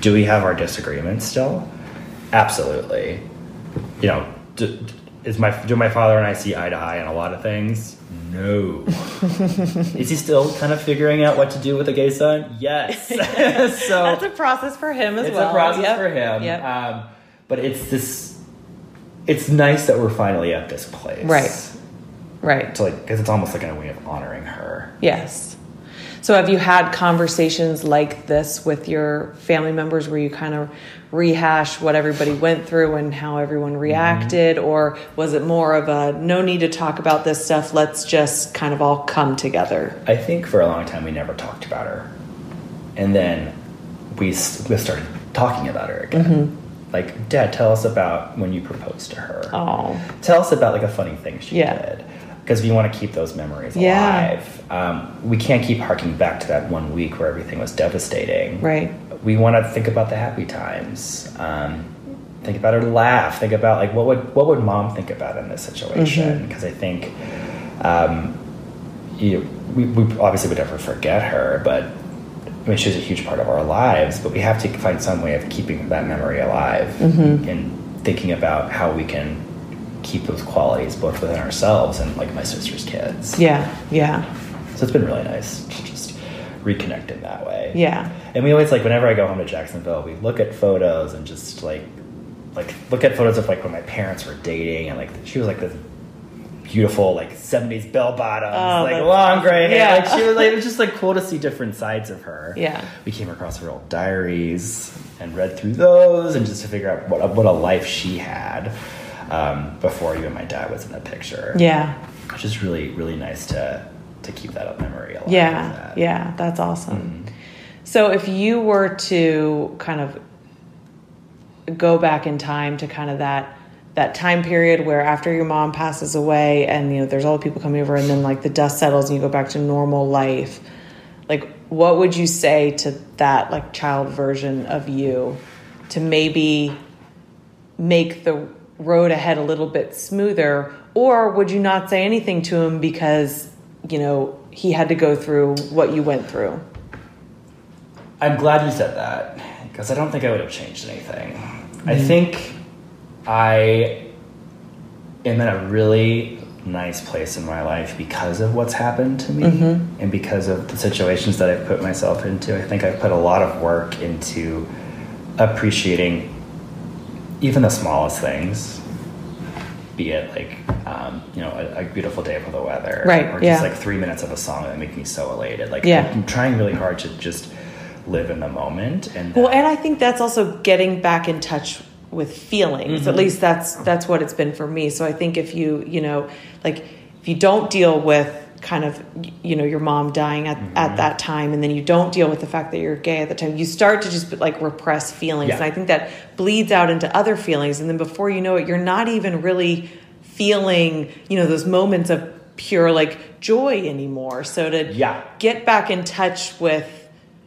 B: Do we have our disagreements still? Absolutely. You know d- d- is my do my father and i see eye to eye on a lot of things? No. Is he still kind of figuring out what to do with a gay son? Yes. So
A: That's a process for him as
B: it's
A: well.
B: It's a process
A: Yep.
B: for him.
A: Yep.
B: um, but it's this it's nice that we're finally at this place.
A: Right. Right.
B: to like because it's almost like in a way of honoring her
A: Yes. So have you had conversations like this with your family members where you kind of rehash what everybody went through and how everyone reacted or was it more of a no need to talk about this stuff let's just kind of all come together
B: I think for a long time we never talked about her, and then we, we started talking about her again.
A: Mm-hmm.
B: Like, Dad, tell us about when you proposed to her.
A: oh
B: Tell us about like a funny thing she
A: Yeah.
B: did, because we want to keep those memories
A: Yeah.
B: alive. Um, we can't keep harking back to that one week where everything was devastating.
A: right
B: We want to think about the happy times. Um, think about her laugh. Think about like what would what would mom think about in this situation?
A: Mm-hmm.
B: Because I think um, you we, we obviously would never forget her, but I mean, she was a huge part of our lives. But we have to find some way of keeping that memory alive
A: Mm-hmm.
B: and thinking about how we can keep those qualities both within ourselves and like my sister's kids.
A: yeah yeah
B: So it's been really nice to just reconnect in that way.
A: yeah
B: And we always like whenever I go home to Jacksonville, we look at photos and just like like look at photos of like when my parents were dating and like she was like this beautiful like 70s bell bottoms,
A: Oh,
B: like long gray hair.
A: Yeah.
B: Like she was like it was just like cool to see different sides of her.
A: Yeah.
B: We came across her old diaries and read through those and just to figure out what what a life she had um, before even my dad was in the picture.
A: yeah
B: Which is really, really nice to to keep that memory alive.
A: Yeah,
B: that.
A: yeah, that's awesome. So if you were to kind of go back in time to kind of that that time period where after your mom passes away and you know there's all the people coming over and then like the dust settles and you go back to normal life like what would you say to that like child version of you to maybe make the road ahead a little bit smoother or would you not say anything to him because you know he had to go through what you went through
B: I'm glad you said that because I don't think I would have changed anything. I mm-hmm. think I am in a really nice place in my life because of what's happened to me mm-hmm. and because of the situations that I've put myself into. I think I've put a lot of work into appreciating even the smallest things. Be it like, um, you know, a, a beautiful day for the weather,
A: Right,
B: Or just
A: yeah.
B: like three minutes of a song that make me so elated. Like,
A: Yeah.
B: I'm trying really hard to just live in the moment and
A: well and i think that's also getting back in touch with feelings at least that's that's what it's been for me so i think if you you know like if you don't deal with kind of you know your mom dying at, mm-hmm. at that time and then you don't deal with the fact that you're gay at the time you start to just like repress feelings
B: Yeah.
A: and i think that bleeds out into other feelings and then before you know it you're not even really feeling you know those moments of pure like joy anymore so to
B: Yeah.
A: get back in touch with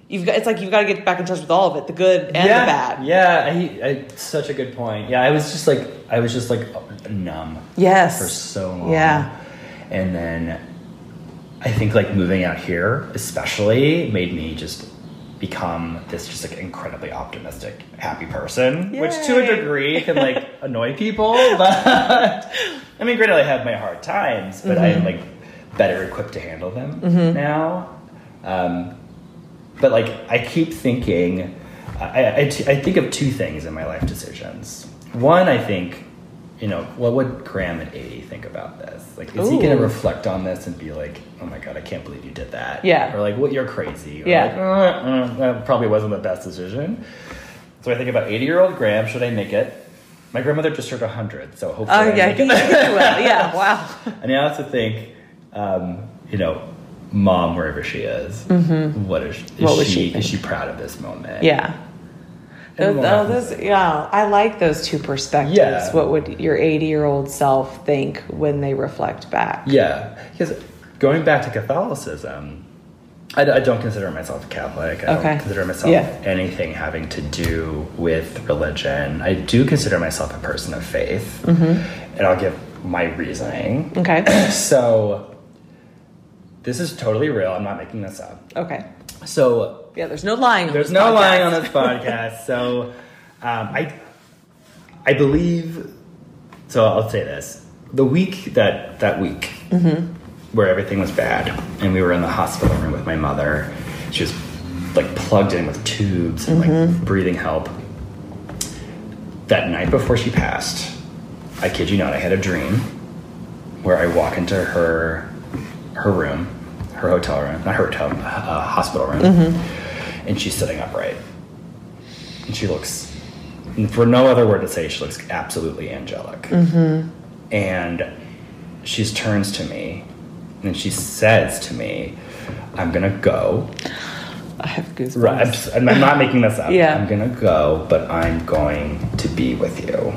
A: you've got it's like you've got to get back in touch with all of it the good and
B: yeah,
A: the bad
B: Yeah, I, I, such a good point. Yeah, I was just like, I was just like numb
A: yes
B: for so long.
A: Yeah.
B: And then I think like moving out here, especially, made me just become this just like incredibly optimistic, happy person, which to a degree can like annoy people. But I mean, granted, I have my hard times, but
A: Mm-hmm.
B: I'm like better equipped to handle them now. Um, but like I keep thinking, I, I, t- I think of two things in my life decisions. One, I think, you know, what would Graham at 80 think about this? Like, is he going to reflect on this and be like, oh my God, I can't believe you did that?
A: Yeah.
B: Or like, what, you're crazy. Or
A: Yeah.
B: like, "Uh, uh, that probably wasn't the best decision. So I think about 80 year old Graham, should I make it? My grandmother just turned 100, so hopefully.
A: oh
B: I
A: yeah
B: it.
A: will. yeah wow
B: And I also think, um, you know, mom, wherever she is, what is, is
A: Mm-hmm. What
B: she,
A: she
B: is she proud of this moment?
A: Yeah. Those, oh, those, yeah, I like those two perspectives.
B: Yeah.
A: What would your 80 year old self think when they reflect back?
B: Yeah, because going back to Catholicism, I, I don't consider myself a Catholic. I
A: Okay.
B: don't consider myself
A: Yeah.
B: anything having to do with religion. I do consider myself a person of faith,
A: Mm-hmm.
B: and I'll give my reasoning.
A: Okay.
B: So, this is totally real. I'm not making this up.
A: Okay.
B: So,
A: Yeah, there's no lying on
B: There's
A: this
B: no
A: podcast.
B: lying on this podcast. So, um, I, I believe. So I'll say this: the week that that week where everything was bad, and we were in the hospital room with my mother, she was like plugged in with tubes and like breathing help. That night before she passed, I kid you not, I had a dream where I walk into her her room, her hotel room, not her hotel, uh, hospital room, and she's sitting upright, and she looks, for no other word to say, she looks absolutely angelic, mm-hmm. and she turns to me, and she says to me, "I'm gonna go."
A: I have goosebumps.
B: Right, I'm, I'm not making this up.
A: Yeah.
B: I'm gonna go, but I'm going to be with you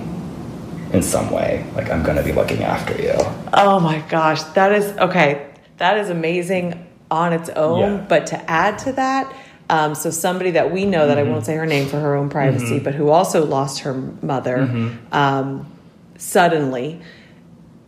B: in some way. Like I'm gonna be looking after you.
A: Oh my gosh, that is okay. That is amazing on its own.
B: Yeah.
A: But to add to that, um, so somebody that we know that I
B: Mm-hmm.
A: won't say her name for her own privacy, but who also lost her mother
B: Mm-hmm.
A: um, suddenly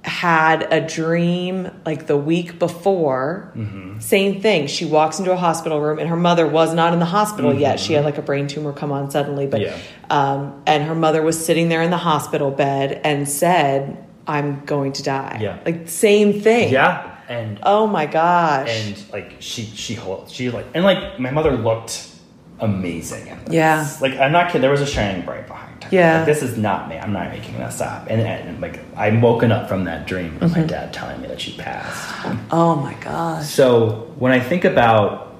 A: had a dream like the week before.
B: Mm-hmm.
A: Same thing. She walks into a hospital room, and her mother was not in the hospital yet. She had like a brain tumor come on suddenly, but
B: Mm-hmm. Yeah.
A: um, and her mother was sitting there in the hospital bed and said, "I'm going to die."
B: Yeah.
A: like same thing.
B: Yeah, and
A: Oh my gosh.
B: and like she she hold she like and like my mother looked amazing in this.
A: Yeah.
B: Like I'm not kidding. There was a shining bright behind her.
A: Yeah.
B: Like, this is not me. I'm not making this up. And, and like I'm woken up from that dream with
A: Mm-hmm.
B: my dad telling me that she passed.
A: oh my gosh.
B: So when I think about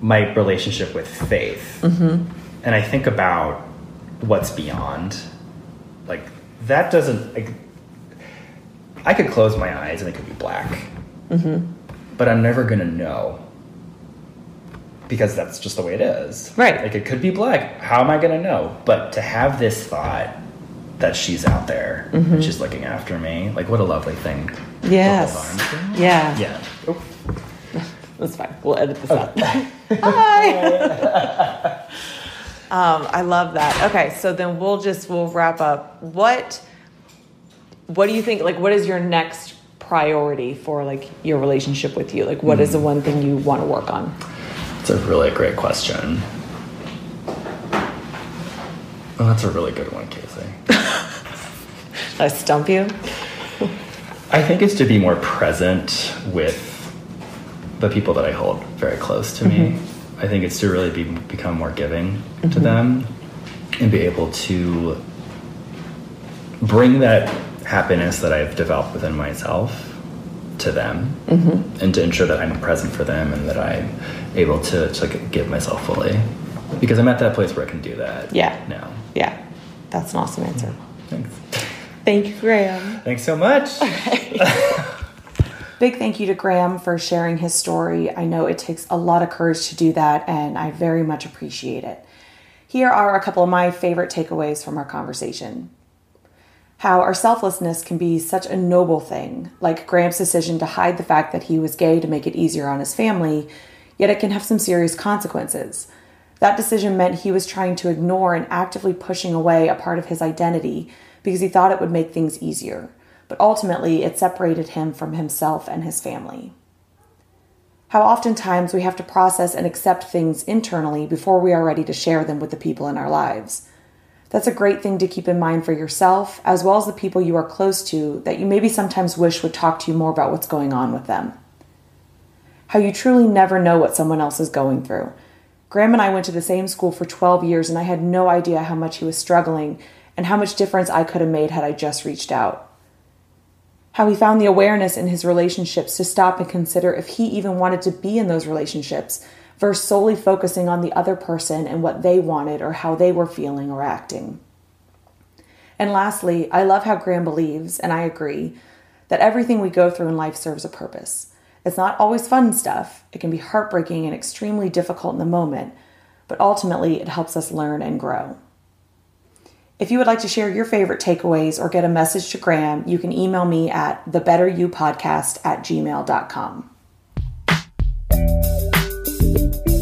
B: my relationship with faith,
A: Mm-hmm.
B: and I think about what's beyond, like that doesn't like. I could close my eyes and it could be black,
A: Mm-hmm.
B: but I'm never gonna know because that's just the way it is.
A: Right.
B: Like it could be black. How am I gonna know? But to have this thought that she's out there
A: Mm-hmm.
B: and she's looking after me, like what a lovely thing.
A: Yes.
B: to.
A: Yeah.
B: Yeah.
A: That's fine. We'll edit this out. Hi. um, I love that. Okay, so then we'll just we'll wrap up. What what do you think like what is your next priority for like your relationship with you? Like what is the mm-hmm. one thing you want to work on?
B: It's a really great question. Oh, that's a really good one,
A: Kacie. I stump you?
B: I think it's to be more present with the people that I hold very close to me. Mm-hmm. I think it's to really be become more giving to mm-hmm. them and be able to bring that happiness that I've developed within myself to them mm-hmm. and to ensure that I'm present for them and that I'm able to, to like, give myself fully because I'm at that place where I can do that
A: Yeah.
B: now.
A: Yeah. That's an awesome answer.
B: Thanks.
A: Thank you, Graham.
B: Thanks so much.
A: Big thank you to Graham for sharing his story. I know it takes a lot of courage to do that, and I very much appreciate it. Here are a couple of my favorite takeaways from our conversation. How our selflessness can be such a noble thing, like Graham's decision to hide the fact that he was gay to make it easier on his family, yet it can have some serious consequences. That decision meant he was trying to ignore and actively pushing away a part of his identity because he thought it would make things easier. But ultimately, it separated him from himself and his family. How oftentimes we have to process and accept things internally before we are ready to share them with the people in our lives. That's a great thing to keep in mind for yourself, as well as the people you are close to that you maybe sometimes wish would talk to you more about what's going on with them. How you truly never know what someone else is going through. Graham and I went to the same school for 12 years, and I had no idea how much he was struggling and how much difference I could have made had I just reached out. How he found the awareness in his relationships to stop and consider if he even wanted to be in those relationships versus solely focusing on the other person and what they wanted or how they were feeling or acting. And lastly, I love how Graham believes, and I agree, that everything we go through in life serves a purpose. It's not always fun stuff, it can be heartbreaking and extremely difficult in the moment, but ultimately it helps us learn and grow. If you would like to share your favorite takeaways or get a message to Graham, you can email me at thebetteryoupodcast at gmail.com you